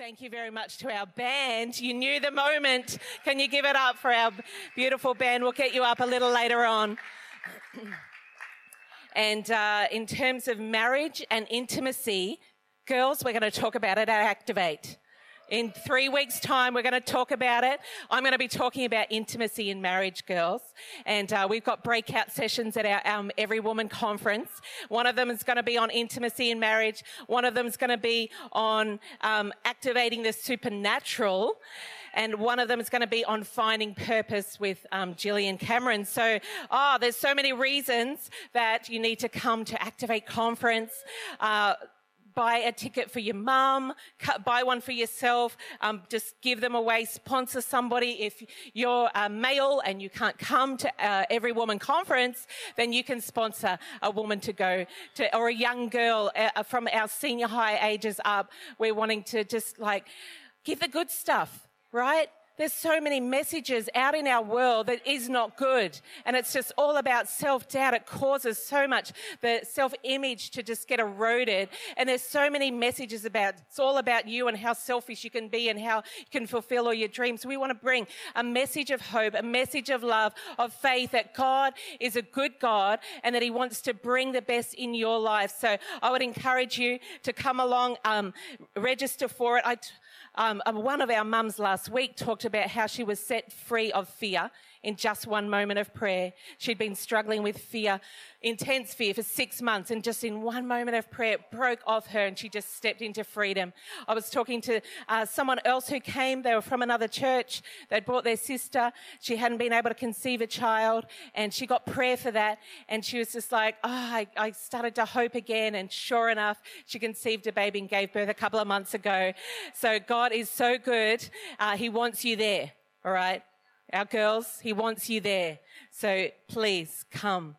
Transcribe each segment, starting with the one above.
Thank you very much to our band. You knew the moment. Can you give it up for our beautiful band? We'll get you up a little later on. and uh, in terms of marriage and intimacy, girls, we're going to talk about it at Activate. In three weeks' time, we're going to talk about it. I'm going to be talking about intimacy in marriage, girls. And uh, we've got breakout sessions at our um, Every Woman conference. One of them is going to be on intimacy in marriage. One of them is going to be on um, activating the supernatural and one of them is going to be on finding purpose with um, Gillian Cameron. So, oh, there's so many reasons that you need to come to Activate Conference. Uh, buy a ticket for your mum, buy one for yourself, um, just give them away, sponsor somebody. If you're a male and you can't come to uh, every woman conference, then you can sponsor a woman to go to, or a young girl uh, from our senior high ages up. We're wanting to just like give the good stuff, right? There's so many messages out in our world that is not good. And it's just all about self doubt. It causes so much the self image to just get eroded. And there's so many messages about, it's all about you and how selfish you can be and how you can fulfill all your dreams. We want to bring a message of hope, a message of love, of faith that God is a good God and that he wants to bring the best in your life. So I would encourage you to come along, um, register for it. I, t- um, uh, one of our mums last week talked about how she was set free of fear in just one moment of prayer. She'd been struggling with fear, intense fear for six months, and just in one moment of prayer, it broke off her and she just stepped into freedom. I was talking to uh, someone else who came. They were from another church. They'd brought their sister. She hadn't been able to conceive a child, and she got prayer for that. And she was just like, oh, I, I started to hope again. And sure enough, she conceived a baby and gave birth a couple of months ago. So God is so good. Uh, he wants you there. All right. Our girls, He wants you there. So please come.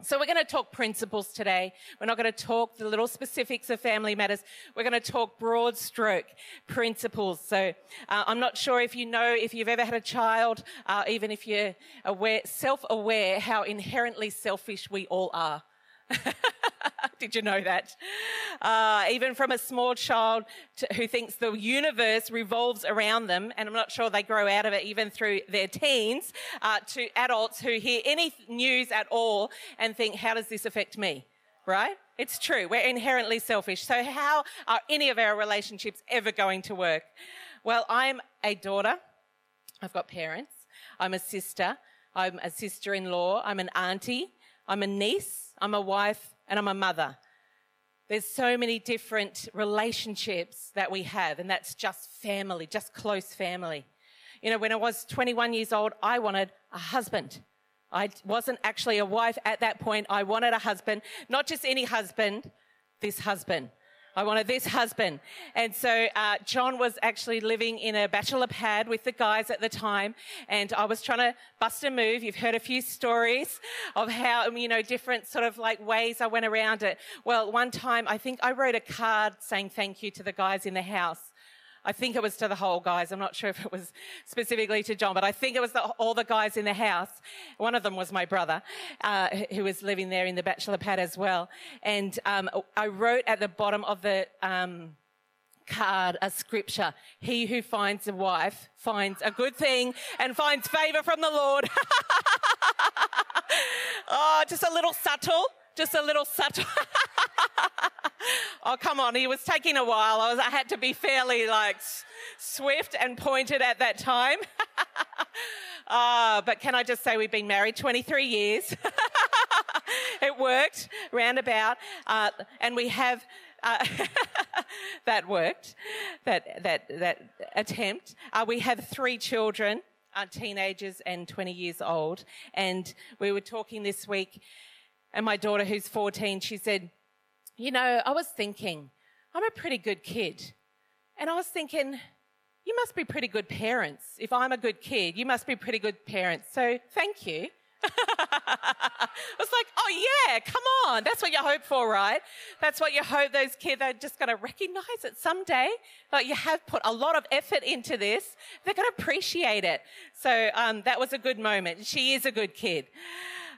So we're going to talk principles today. We're not going to talk the little specifics of family matters. We're going to talk broad stroke principles. So uh, I'm not sure if you know if you've ever had a child, uh, even if you're aware, self-aware how inherently selfish we all are. Did you know that? Uh, even from a small child to, who thinks the universe revolves around them, and I'm not sure they grow out of it even through their teens, uh, to adults who hear any news at all and think, how does this affect me? Right? It's true. We're inherently selfish. So how are any of our relationships ever going to work? Well, I'm a daughter. I've got parents. I'm a sister. I'm a sister-in-law. I'm an auntie. I'm a niece. I'm a wife, and I'm a mother. There's so many different relationships that we have, and that's just family, just close family. You know, when I was 21 years old, I wanted a husband. I wasn't actually a wife at that point. I wanted a husband, not just any husband, this husband. I wanted this husband. And so uh, John was actually living in a bachelor pad with the guys at the time, and I was trying to bust a move. You've heard a few stories of how, you know, different sort of like ways I went around it. Well, one time I think I wrote a card saying thank you to the guys in the house. I think it was to the whole guys. I'm not sure if it was specifically to John, but I think it was the, all the guys in the house. One of them was my brother, uh, who was living there in the bachelor pad as well. And um, I wrote at the bottom of the um, card a scripture. He who finds a wife finds a good thing and finds favor from the Lord. oh, just a little subtle, just a little subtle. oh, come on. He was taking a while. I, was, I had to be fairly like swift and pointed at that time. uh, but can I just say we've been married 23 years. it worked roundabout. Uh, and we have, uh, that worked, that, that, that attempt. Uh, we have three children, uh, teenagers and 20 years old. And we were talking this week and my daughter who's 14, she said, you know, I was thinking, I'm a pretty good kid. And I was thinking, you must be pretty good parents. If I'm a good kid, you must be pretty good parents. So thank you. I was like, oh yeah, come on. That's what you hope for, right? That's what you hope those kids are just going to recognize it someday. Like you have put a lot of effort into this. They're going to appreciate it. So um, that was a good moment. She is a good kid.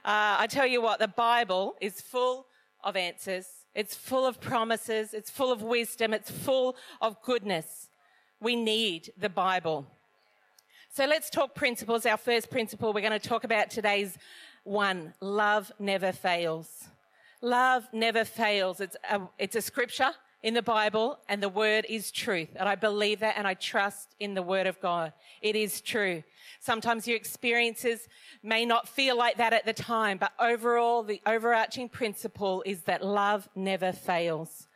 Uh, I tell you what, the Bible is full of answers it's full of promises. It's full of wisdom. It's full of goodness. We need the Bible. So let's talk principles. Our first principle we're going to talk about today's one love never fails. Love never fails. It's a, it's a scripture in the Bible and the word is truth. And I believe that and I trust in the word of God. It is true. Sometimes your experiences may not feel like that at the time, but overall, the overarching principle is that love never fails.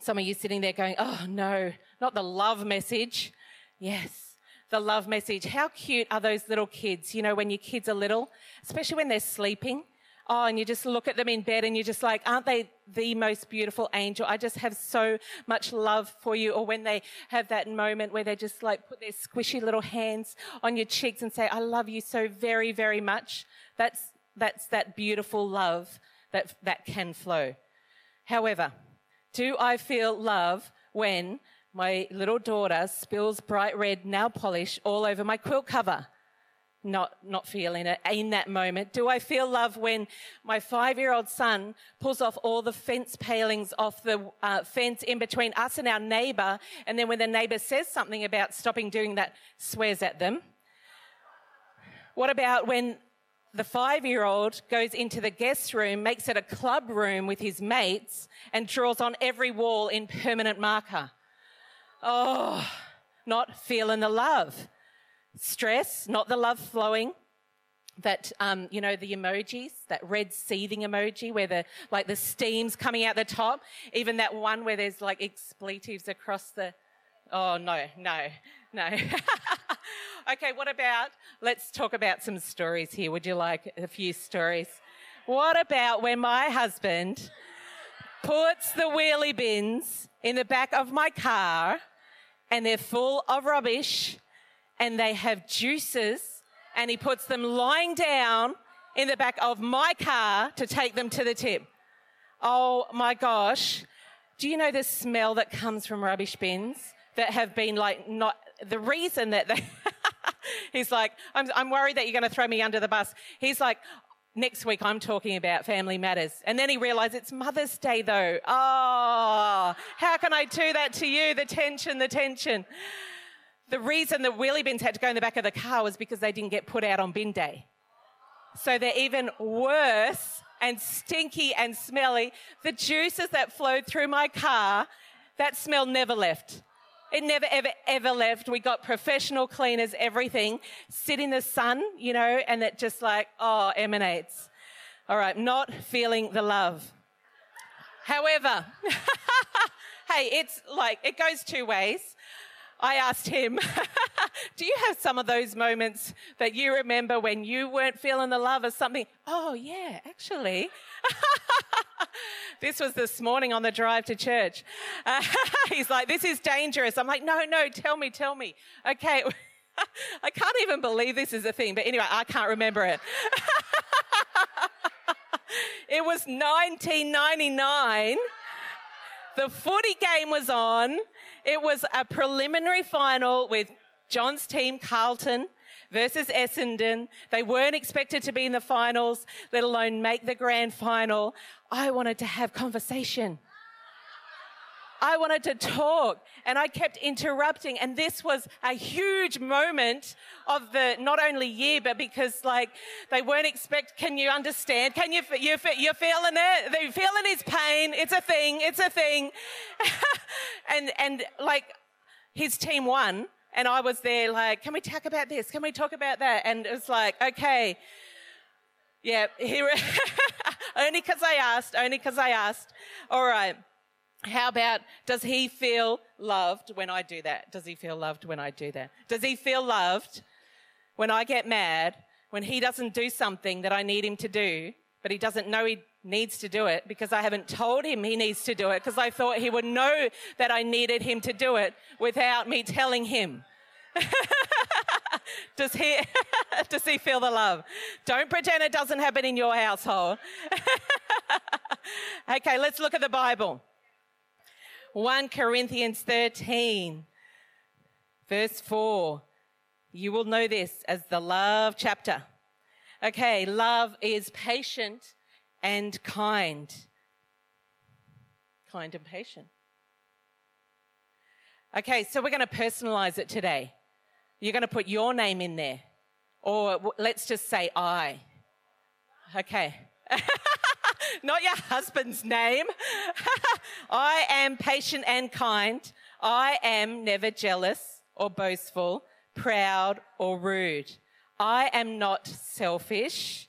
Some of you sitting there going, Oh no, not the love message. Yes, the love message. How cute are those little kids? You know, when your kids are little, especially when they're sleeping oh, and you just look at them in bed and you're just like, aren't they the most beautiful angel? I just have so much love for you. Or when they have that moment where they just like put their squishy little hands on your cheeks and say, I love you so very, very much. That's, that's that beautiful love that, that can flow. However, do I feel love when my little daughter spills bright red nail polish all over my quilt cover? Not, not feeling it in that moment? Do I feel love when my five year old son pulls off all the fence palings off the uh, fence in between us and our neighbor, and then when the neighbor says something about stopping doing that, swears at them? What about when the five year old goes into the guest room, makes it a club room with his mates, and draws on every wall in permanent marker? Oh, not feeling the love stress, not the love flowing. That um, you know the emojis, that red seething emoji where the like the steam's coming out the top. Even that one where there's like expletives across the. Oh no, no, no. okay, what about? Let's talk about some stories here. Would you like a few stories? What about when my husband puts the wheelie bins in the back of my car and they're full of rubbish and they have juices and he puts them lying down in the back of my car to take them to the tip. Oh my gosh. Do you know the smell that comes from rubbish bins that have been like not the reason that they, he's like, I'm, I'm worried that you're going to throw me under the bus. He's like, next week I'm talking about family matters. And then he realized it's Mother's Day though. Oh, how can I do that to you? The tension, the tension. The reason the wheelie bins had to go in the back of the car was because they didn't get put out on bin day. So they're even worse and stinky and smelly. The juices that flowed through my car, that smell never left. It never, ever, ever left. We got professional cleaners, everything. Sit in the sun, you know, and it just like, oh, emanates. All right, not feeling the love. However, hey, it's like, it goes two ways. I asked him, Do you have some of those moments that you remember when you weren't feeling the love or something? Oh, yeah, actually. this was this morning on the drive to church. Uh, he's like, This is dangerous. I'm like, No, no, tell me, tell me. Okay. I can't even believe this is a thing, but anyway, I can't remember it. it was 1999. The footy game was on it was a preliminary final with John's team, Carlton, versus Essendon. They weren't expected to be in the finals, let alone make the grand final. I wanted to have conversation. I wanted to talk and I kept interrupting. And this was a huge moment of the not only year, but because like they weren't expect. Can you understand? Can you, you you're feeling it? They're feeling his pain. It's a thing. It's a thing. and, and like his team won and I was there like, can we talk about this? Can we talk about that? And it was like, okay. Yeah, here, only because I asked, only because I asked. All right. How about, does he feel loved when I do that? Does he feel loved when I do that? Does he feel loved when I get mad, when he doesn't do something that I need him to do, but he doesn't know he needs to do it because I haven't told him he needs to do it because I thought he would know that I needed him to do it without me telling him. does he does he feel the love? Don't pretend it doesn't happen in your household. okay, let's look at the Bible. 1 Corinthians 13, verse 4. You will know this as the love chapter. Okay, love is patient and kind. Kind and patient. Okay, so we're going to personalize it today. You're going to put your name in there. Or let's just say I. Okay. Not your husband's name. I am patient and kind. I am never jealous or boastful, proud or rude. I am not selfish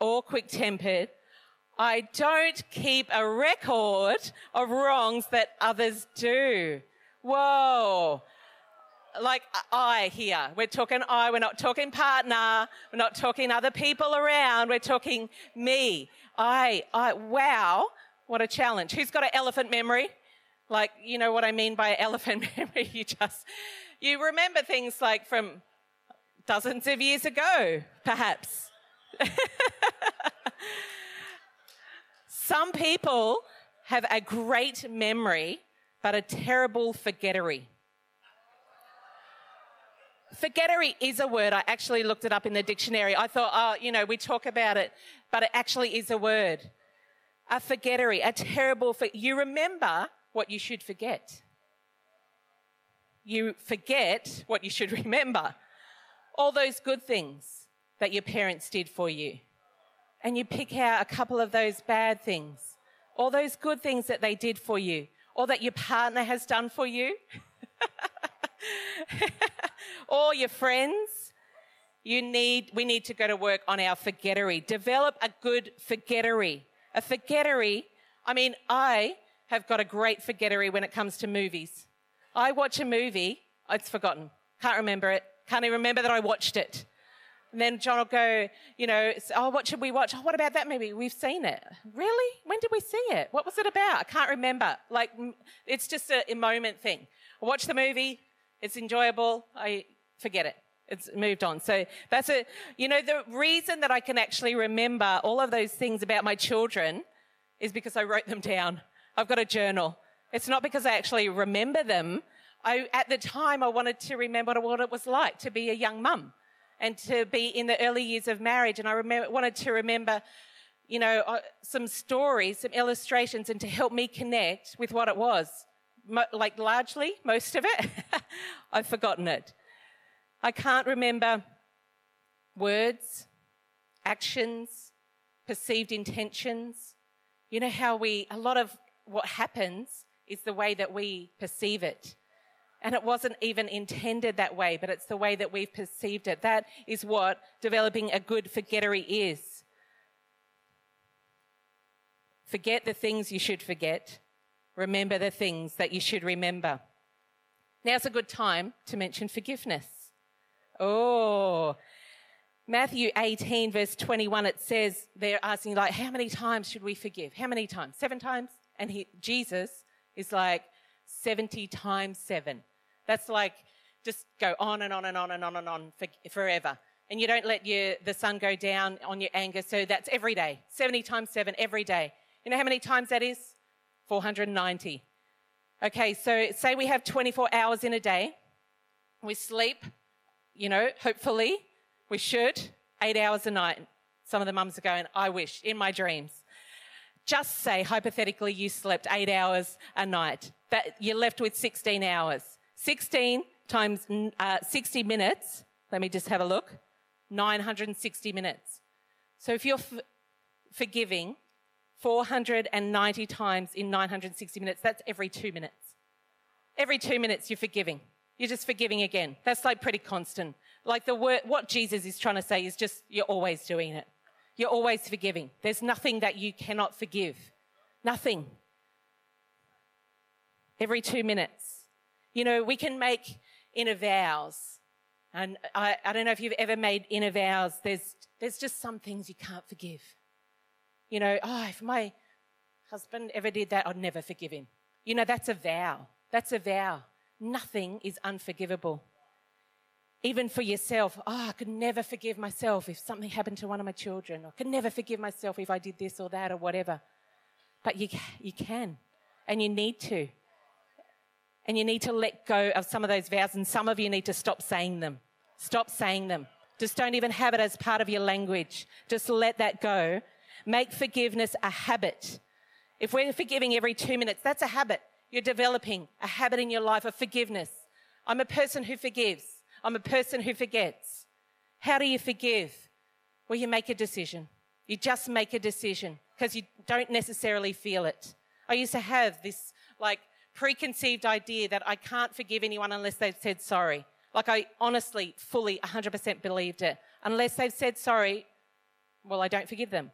or quick tempered. I don't keep a record of wrongs that others do. Whoa. Like I here. We're talking I. We're not talking partner. We're not talking other people around. We're talking me. I, I, wow. What a challenge. Who's got an elephant memory? Like, you know what I mean by elephant memory? You just, you remember things like from dozens of years ago, perhaps. Some people have a great memory, but a terrible forgettery. Forgettery is a word. I actually looked it up in the dictionary. I thought, oh, you know, we talk about it, but it actually is a word. A forgettery, a terrible, for- you remember what you should forget. You forget what you should remember. All those good things that your parents did for you and you pick out a couple of those bad things, all those good things that they did for you, or that your partner has done for you, or your friends. You need, we need to go to work on our forgettery. Develop a good forgettery. A forgettery, I mean, I have got a great forgettery when it comes to movies. I watch a movie, it's forgotten. Can't remember it. Can't even remember that I watched it. And then John will go, you know, oh, what should we watch? Oh, what about that movie? We've seen it. Really? When did we see it? What was it about? I can't remember. Like, it's just a, a moment thing. I watch the movie. It's enjoyable. I forget it. It's moved on. So that's a, you know, the reason that I can actually remember all of those things about my children is because I wrote them down. I've got a journal. It's not because I actually remember them. I, at the time, I wanted to remember what it was like to be a young mum and to be in the early years of marriage. And I remember, wanted to remember, you know, uh, some stories, some illustrations, and to help me connect with what it was. Mo- like largely, most of it, I've forgotten it. I can't remember words, actions, perceived intentions. You know how we, a lot of what happens is the way that we perceive it. And it wasn't even intended that way, but it's the way that we've perceived it. That is what developing a good forgettery is. Forget the things you should forget. Remember the things that you should remember. Now's a good time to mention forgiveness. Oh, Matthew 18, verse 21, it says, they're asking, like, how many times should we forgive? How many times? Seven times? And he, Jesus is like, 70 times seven. That's like just go on and on and on and on and on for, forever. And you don't let your, the sun go down on your anger. So that's every day. 70 times 7 every day. You know how many times that is? 490. Okay, so say we have 24 hours in a day. We sleep, you know, hopefully we should, eight hours a night. Some of the mums are going, I wish, in my dreams. Just say, hypothetically, you slept eight hours a night. That you're left with 16 hours. 16 times uh, 60 minutes, let me just have a look, 960 minutes. So if you're f- forgiving 490 times in 960 minutes, that's every two minutes. Every two minutes you're forgiving. You're just forgiving again. That's like pretty constant. Like the word, what Jesus is trying to say is just you're always doing it. You're always forgiving. There's nothing that you cannot forgive. Nothing. Every two minutes. You know, we can make inner vows. And I, I don't know if you've ever made inner vows. There's, there's just some things you can't forgive. You know, oh, if my husband ever did that, I'd never forgive him. You know, that's a vow. That's a vow. Nothing is unforgivable. Even for yourself, oh, I could never forgive myself if something happened to one of my children. I could never forgive myself if I did this or that or whatever. But you, you can, and you need to. And you need to let go of some of those vows, and some of you need to stop saying them. Stop saying them. Just don't even have it as part of your language. Just let that go. Make forgiveness a habit. If we're forgiving every two minutes, that's a habit. you're developing a habit in your life of forgiveness. I'm a person who forgives. I'm a person who forgets. How do you forgive? Well, you make a decision. You just make a decision because you don't necessarily feel it. I used to have this like preconceived idea that I can't forgive anyone unless they've said sorry. Like I honestly, fully, 100% believed it. Unless they've said sorry, well, I don't forgive them.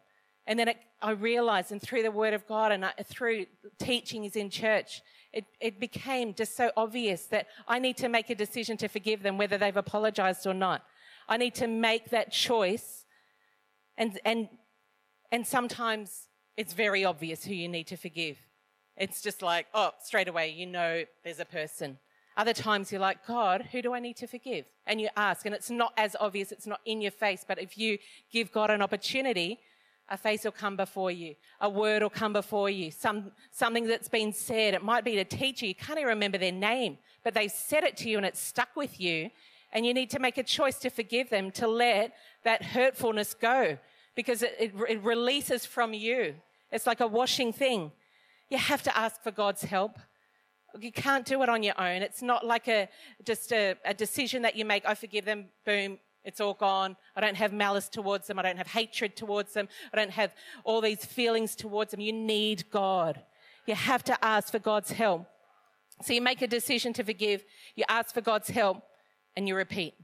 And then it, I realized, and through the Word of God and I, through teachings in church, it, it became just so obvious that I need to make a decision to forgive them, whether they've apologized or not. I need to make that choice. And, and, and sometimes it's very obvious who you need to forgive. It's just like, oh, straight away, you know there's a person. Other times you're like, God, who do I need to forgive? And you ask, and it's not as obvious, it's not in your face, but if you give God an opportunity, a face will come before you, a word will come before you, some, something that's been said. It might be a teacher, you can't even remember their name, but they've said it to you and it's stuck with you, and you need to make a choice to forgive them, to let that hurtfulness go, because it, it, it releases from you. It's like a washing thing. You have to ask for God's help. You can't do it on your own. It's not like a just a, a decision that you make. I forgive them. Boom. It's all gone. I don't have malice towards them. I don't have hatred towards them. I don't have all these feelings towards them. You need God. You have to ask for God's help. So you make a decision to forgive. You ask for God's help and you repeat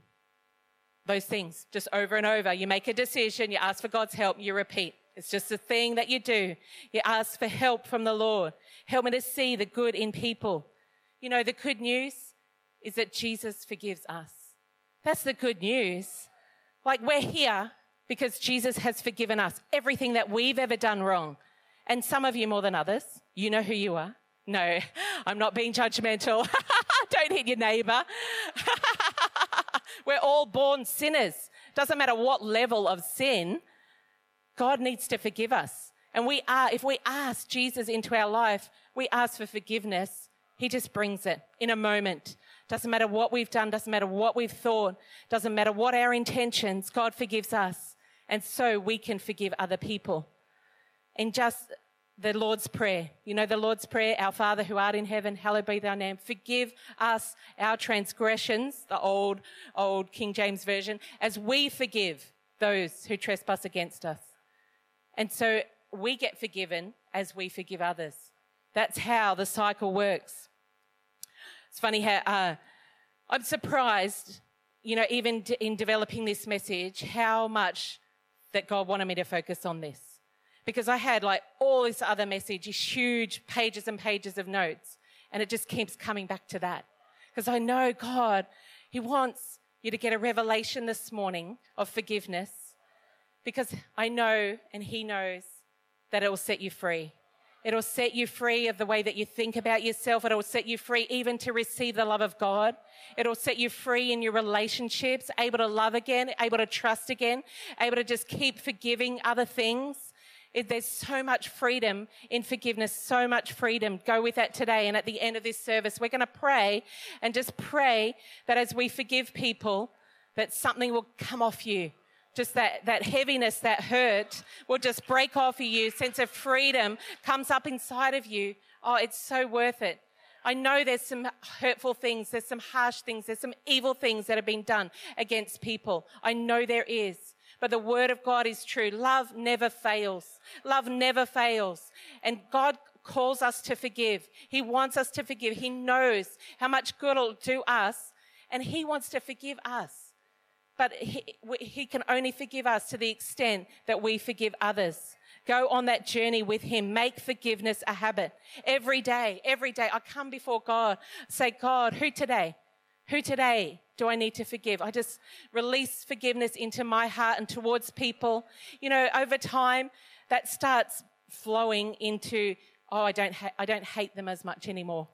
those things just over and over. You make a decision. You ask for God's help. You repeat. It's just a thing that you do. You ask for help from the Lord. Help me to see the good in people. You know, the good news is that Jesus forgives us. That's the good news. Like we're here because Jesus has forgiven us everything that we've ever done wrong. And some of you more than others. You know who you are. No, I'm not being judgmental. Don't hit your neighbor. we're all born sinners. Doesn't matter what level of sin. God needs to forgive us. And we are, if we ask Jesus into our life, we ask for forgiveness. He just brings it in a moment. Doesn't matter what we've done, doesn't matter what we've thought, doesn't matter what our intentions, God forgives us. And so we can forgive other people. In just the Lord's Prayer, you know, the Lord's Prayer, Our Father who art in heaven, hallowed be thy name. Forgive us our transgressions, the old, old King James Version, as we forgive those who trespass against us. And so we get forgiven as we forgive others. That's how the cycle works. It's funny how uh, I'm surprised, you know, even in developing this message, how much that God wanted me to focus on this. Because I had like all this other message, these huge pages and pages of notes, and it just keeps coming back to that. Because I know God, He wants you to get a revelation this morning of forgiveness because I know and He knows that it will set you free. It'll set you free of the way that you think about yourself. It'll set you free even to receive the love of God. It'll set you free in your relationships, able to love again, able to trust again, able to just keep forgiving other things. It, there's so much freedom in forgiveness, so much freedom. Go with that today. And at the end of this service, we're going to pray and just pray that as we forgive people, that something will come off you just that, that heaviness, that hurt will just break off of you. Sense of freedom comes up inside of you. Oh, it's so worth it. I know there's some hurtful things, there's some harsh things, there's some evil things that have been done against people. I know there is. But the word of God is true. Love never fails. Love never fails. And God calls us to forgive. He wants us to forgive. He knows how much good it'll do us, and He wants to forgive us but he, he can only forgive us to the extent that we forgive others. Go on that journey with Him. Make forgiveness a habit. Every day, every day, I come before God, say, God, who today? Who today do I need to forgive? I just release forgiveness into my heart and towards people. You know, over time, that starts flowing into, oh, I don't, ha- I don't hate them as much anymore.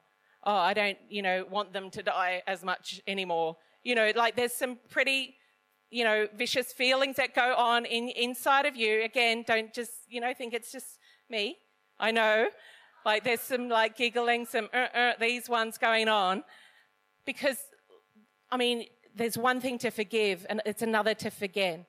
Oh, I don't, you know, want them to die as much anymore. You know, like there's some pretty you know, vicious feelings that go on in, inside of you. Again, don't just, you know, think it's just me. I know. Like there's some like giggling, some uh, uh, these ones going on. Because, I mean, there's one thing to forgive and it's another to forget.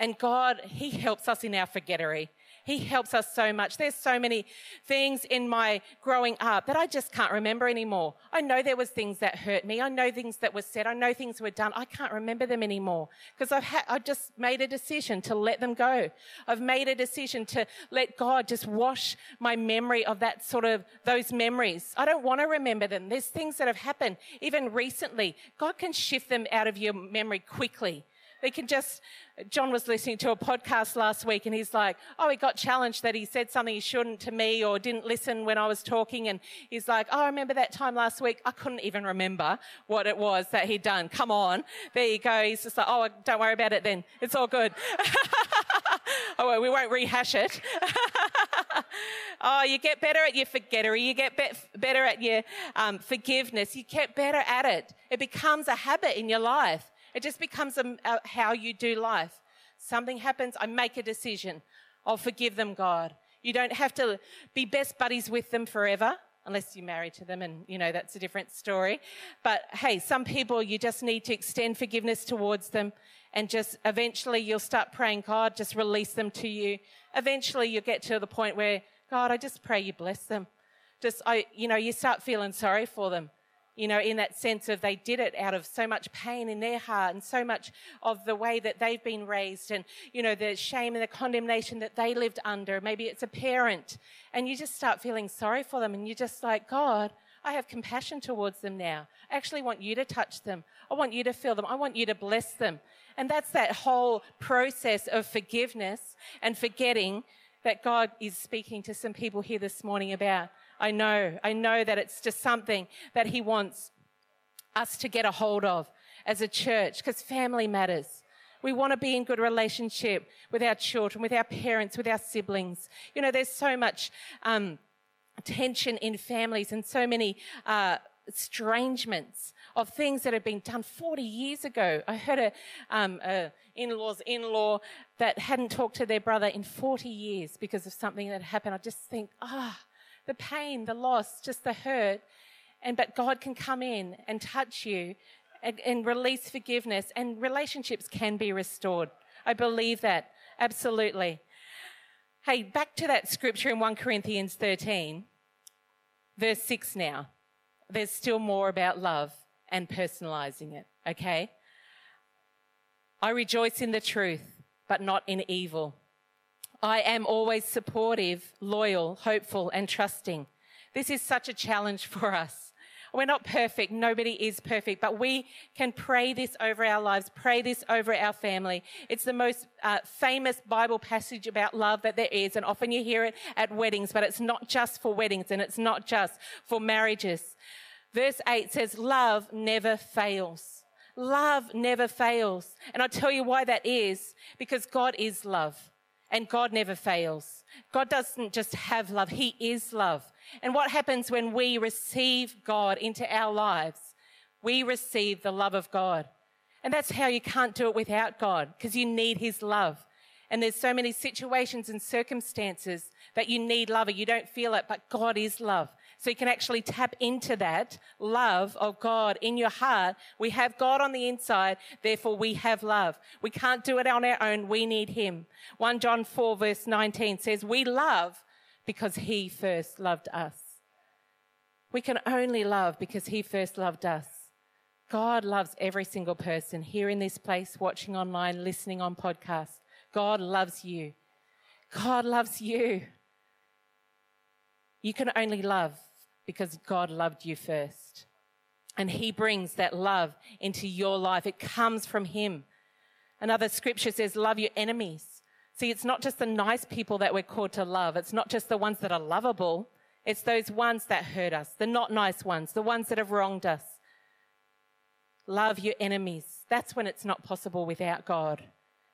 And God, He helps us in our forgettery. He helps us so much. There's so many things in my growing up that I just can't remember anymore. I know there was things that hurt me. I know things that were said. I know things were done. I can't remember them anymore because I've ha- I've just made a decision to let them go. I've made a decision to let God just wash my memory of that sort of those memories. I don't want to remember them. There's things that have happened even recently. God can shift them out of your memory quickly. They can just, John was listening to a podcast last week and he's like, oh, he got challenged that he said something he shouldn't to me or didn't listen when I was talking. And he's like, oh, I remember that time last week. I couldn't even remember what it was that he'd done. Come on. There you go. He's just like, oh, don't worry about it then. It's all good. oh, well, we won't rehash it. oh, you get better at your forgettery. You get be- better at your um, forgiveness. You get better at it. It becomes a habit in your life. It just becomes a, a, how you do life. Something happens, I make a decision. I'll forgive them, God. You don't have to be best buddies with them forever, unless you're married to them, and you know that's a different story. But hey, some people you just need to extend forgiveness towards them, and just eventually you'll start praying, God, just release them to you. Eventually you'll get to the point where, God, I just pray you bless them. Just, I, you know, you start feeling sorry for them you know, in that sense of they did it out of so much pain in their heart and so much of the way that they've been raised and, you know, the shame and the condemnation that they lived under. Maybe it's a parent and you just start feeling sorry for them and you're just like, God, I have compassion towards them now. I actually want you to touch them. I want you to feel them. I want you to bless them. And that's that whole process of forgiveness and forgetting that God is speaking to some people here this morning about. I know, I know that it's just something that He wants us to get a hold of as a church because family matters. We want to be in good relationship with our children, with our parents, with our siblings. You know, there's so much um, tension in families and so many uh, estrangements of things that have been done 40 years ago. I heard a, um, a in-law's in-law that hadn't talked to their brother in 40 years because of something that happened. I just think, ah, oh, the pain, the loss, just the hurt. And but God can come in and touch you and, and release forgiveness and relationships can be restored. I believe that. Absolutely. Hey, back to that scripture in 1 Corinthians 13, verse 6 now. There's still more about love and personalizing it, okay? I rejoice in the truth, but not in evil. I am always supportive, loyal, hopeful, and trusting. This is such a challenge for us. We're not perfect. Nobody is perfect, but we can pray this over our lives, pray this over our family. It's the most uh, famous Bible passage about love that there is. And often you hear it at weddings, but it's not just for weddings and it's not just for marriages. Verse 8 says, Love never fails. Love never fails. And I'll tell you why that is because God is love. And God never fails. God doesn't just have love, He is love. And what happens when we receive God into our lives? We receive the love of God. And that's how you can't do it without God, because you need His love. And there's so many situations and circumstances that you need love, or you don't feel it, but God is love. So you can actually tap into that love of God in your heart. We have God on the inside, therefore we have love. We can't do it on our own. We need Him. 1 John 4 verse 19 says, we love because He first loved us. We can only love because He first loved us. God loves every single person here in this place, watching online, listening on podcast. God loves you. God loves you. You can only love because God loved you first. And He brings that love into your life. It comes from Him. Another scripture says, Love your enemies. See, it's not just the nice people that we're called to love, it's not just the ones that are lovable. It's those ones that hurt us, the not nice ones, the ones that have wronged us. Love your enemies. That's when it's not possible without God.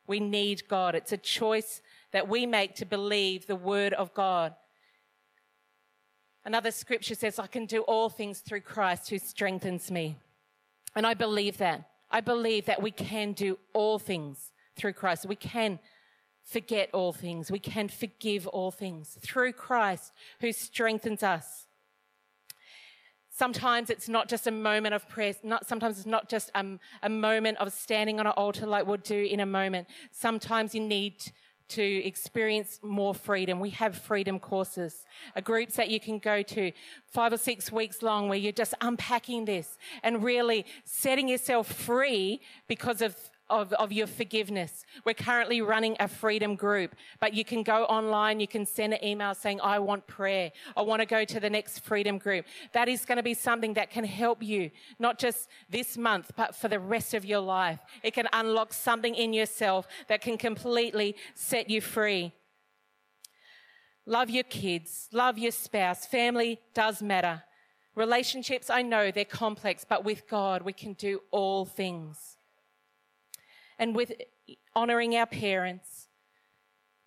We need God. It's a choice that we make to believe the word of God. Another scripture says, I can do all things through Christ who strengthens me. And I believe that. I believe that we can do all things through Christ. We can forget all things. We can forgive all things through Christ who strengthens us. Sometimes it's not just a moment of prayer. Not, sometimes it's not just um, a moment of standing on an altar like we'll do in a moment. Sometimes you need to experience more freedom. We have freedom courses, groups that you can go to five or six weeks long where you're just unpacking this and really setting yourself free because of of, of your forgiveness. We're currently running a freedom group, but you can go online, you can send an email saying, I want prayer. I want to go to the next freedom group. That is going to be something that can help you, not just this month, but for the rest of your life. It can unlock something in yourself that can completely set you free. Love your kids, love your spouse. Family does matter. Relationships, I know they're complex, but with God, we can do all things and with honoring our parents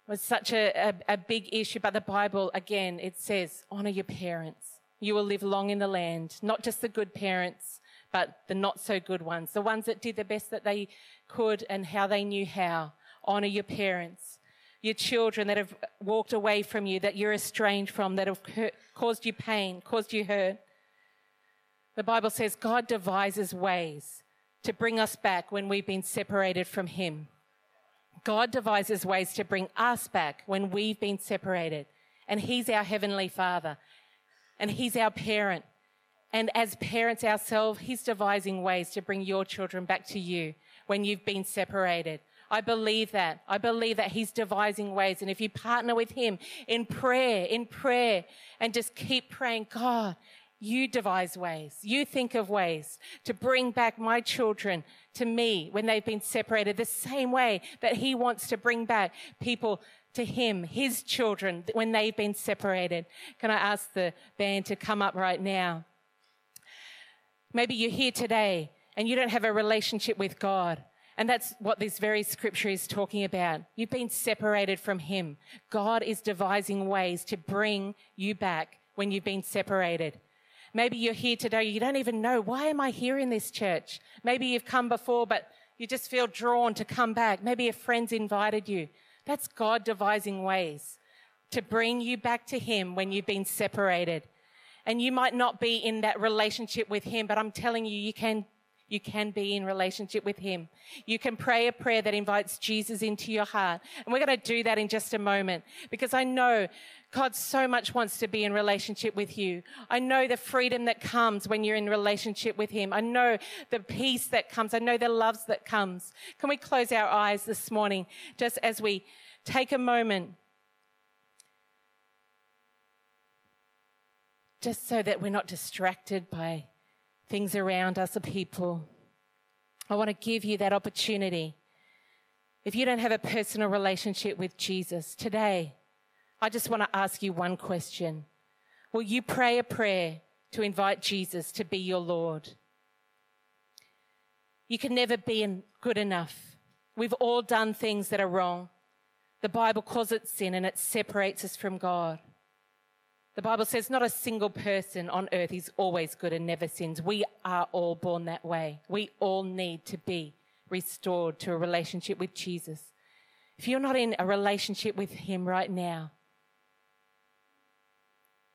was such a, a, a, big issue. But the Bible, again, it says, honor your parents. You will live long in the land. Not just the good parents, but the not so good ones. The ones that did the best that they could and how they knew how. Honor your parents. Your children that have walked away from you, that you're estranged from, that have hurt, caused you pain, caused you hurt. The Bible says God devises ways to bring us back when we've been separated from Him. God devises ways to bring us back when we've been separated. And He's our Heavenly Father. And He's our parent. And as parents ourselves, He's devising ways to bring your children back to you when you've been separated. I believe that. I believe that He's devising ways. And if you partner with Him in prayer, in prayer, and just keep praying, God, you devise ways. You think of ways to bring back my children to me when they've been separated, the same way that He wants to bring back people to Him, His children, when they've been separated. Can I ask the band to come up right now? Maybe you're here today and you don't have a relationship with God. And that's what this very scripture is talking about. You've been separated from Him. God is devising ways to bring you back when you've been separated. Maybe you're here today, you don't even know, why am I here in this church? Maybe you've come before, but you just feel drawn to come back. Maybe a friend's invited you. That's God devising ways to bring you back to Him when you've been separated. And you might not be in that relationship with Him, but I'm telling you, you can you can be in relationship with Him. You can pray a prayer that invites Jesus into your heart. And we're going to do that in just a moment because I know God so much wants to be in relationship with you. I know the freedom that comes when you're in relationship with Him. I know the peace that comes. I know the loves that comes. Can we close our eyes this morning just as we take a moment just so that we're not distracted by things around us, or people. I want to give you that opportunity. If you don't have a personal relationship with Jesus today, I just want to ask you one question. Will you pray a prayer to invite Jesus to be your Lord? You can never be good enough. We've all done things that are wrong. The Bible calls it sin and it separates us from God. The Bible says not a single person on earth is always good and never sins. We are all born that way. We all need to be restored to a relationship with Jesus. If you're not in a relationship with Him right now,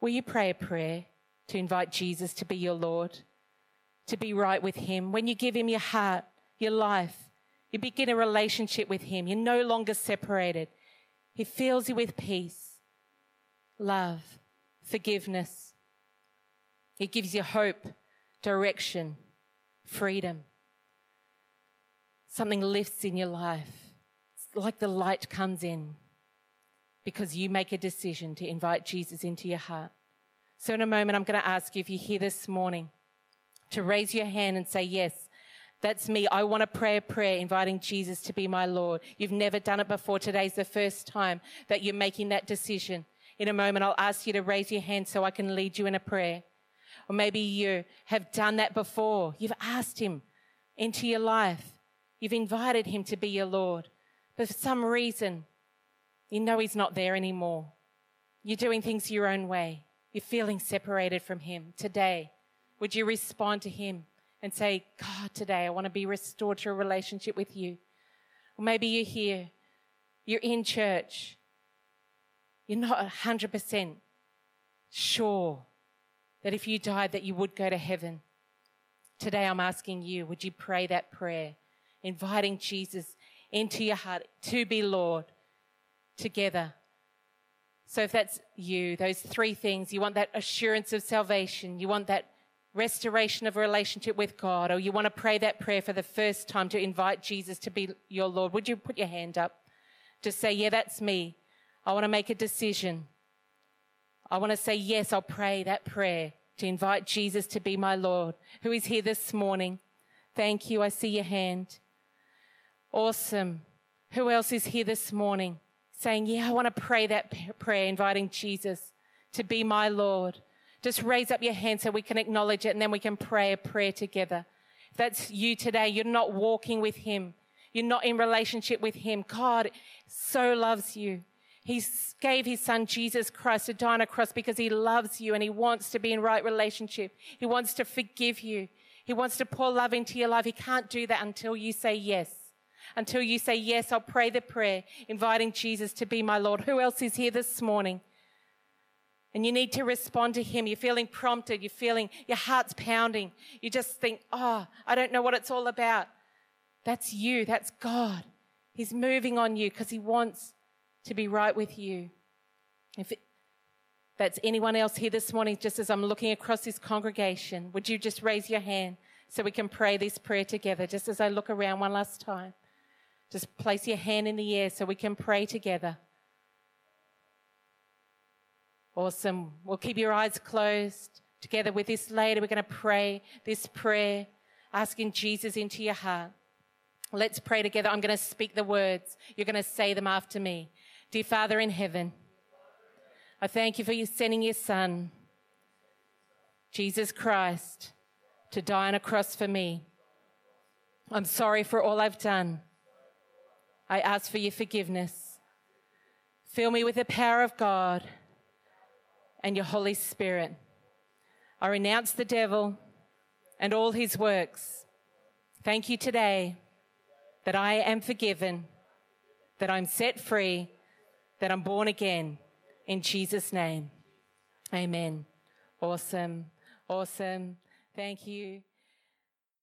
will you pray a prayer to invite Jesus to be your Lord, to be right with Him? When you give Him your heart, your life, you begin a relationship with Him. You're no longer separated. He fills you with peace, love, forgiveness. It gives you hope, direction, freedom. Something lifts in your life. It's like the light comes in because you make a decision to invite Jesus into your heart. So, in a moment, I'm going to ask you if you're here this morning to raise your hand and say, Yes, that's me. I want to pray a prayer inviting Jesus to be my Lord. You've never done it before. Today's the first time that you're making that decision. In a moment, I'll ask you to raise your hand so I can lead you in a prayer. Or maybe you have done that before. You've asked Him into your life. You've invited Him to be your Lord. But for some reason, you know He's not there anymore. You're doing things your own way. You're feeling separated from Him. Today, would you respond to Him and say, God, today I want to be restored to a relationship with you? Or maybe you're here, you're in church, you're not 100% sure that if you died that you would go to heaven. Today I'm asking you, would you pray that prayer, inviting Jesus into your heart to be Lord, together. So if that's you, those three things, you want that assurance of salvation, you want that restoration of a relationship with God, or you want to pray that prayer for the first time to invite Jesus to be your Lord, would you put your hand up? to say, Yeah, that's me. I want to make a decision. I want to say, Yes, I'll pray that prayer to invite Jesus to be my Lord. Who is here this morning? Thank you. I see your hand. Awesome. Who else is here this morning saying, Yeah, I want to pray that prayer, inviting Jesus to be my Lord? Just raise up your hand so we can acknowledge it and then we can pray a prayer together. If that's you today, you're not walking with Him, you're not in relationship with Him. God so loves you. He gave his son Jesus Christ to die on a cross because he loves you and he wants to be in right relationship. He wants to forgive you. He wants to pour love into your life. He can't do that until you say yes. Until you say yes, I'll pray the prayer, inviting Jesus to be my Lord. Who else is here this morning? And you need to respond to him. You're feeling prompted. You're feeling your heart's pounding. You just think, oh, I don't know what it's all about. That's you. That's God. He's moving on you because he wants to be right with you. If it, that's anyone else here this morning, just as I'm looking across this congregation, would you just raise your hand so we can pray this prayer together? Just as I look around one last time, just place your hand in the air so we can pray together. Awesome. We'll keep your eyes closed. Together with this lady, we're going to pray this prayer, asking Jesus into your heart. Let's pray together. I'm going to speak the words. You're going to say them after me. Dear Father in heaven, I thank you for you sending your Son, Jesus Christ, to die on a cross for me. I'm sorry for all I've done. I ask for your forgiveness. Fill me with the power of God and your Holy Spirit. I renounce the devil and all his works. Thank you today that I am forgiven, that I'm set free that I'm born again in Jesus' name. Amen. Awesome. Awesome. Thank you.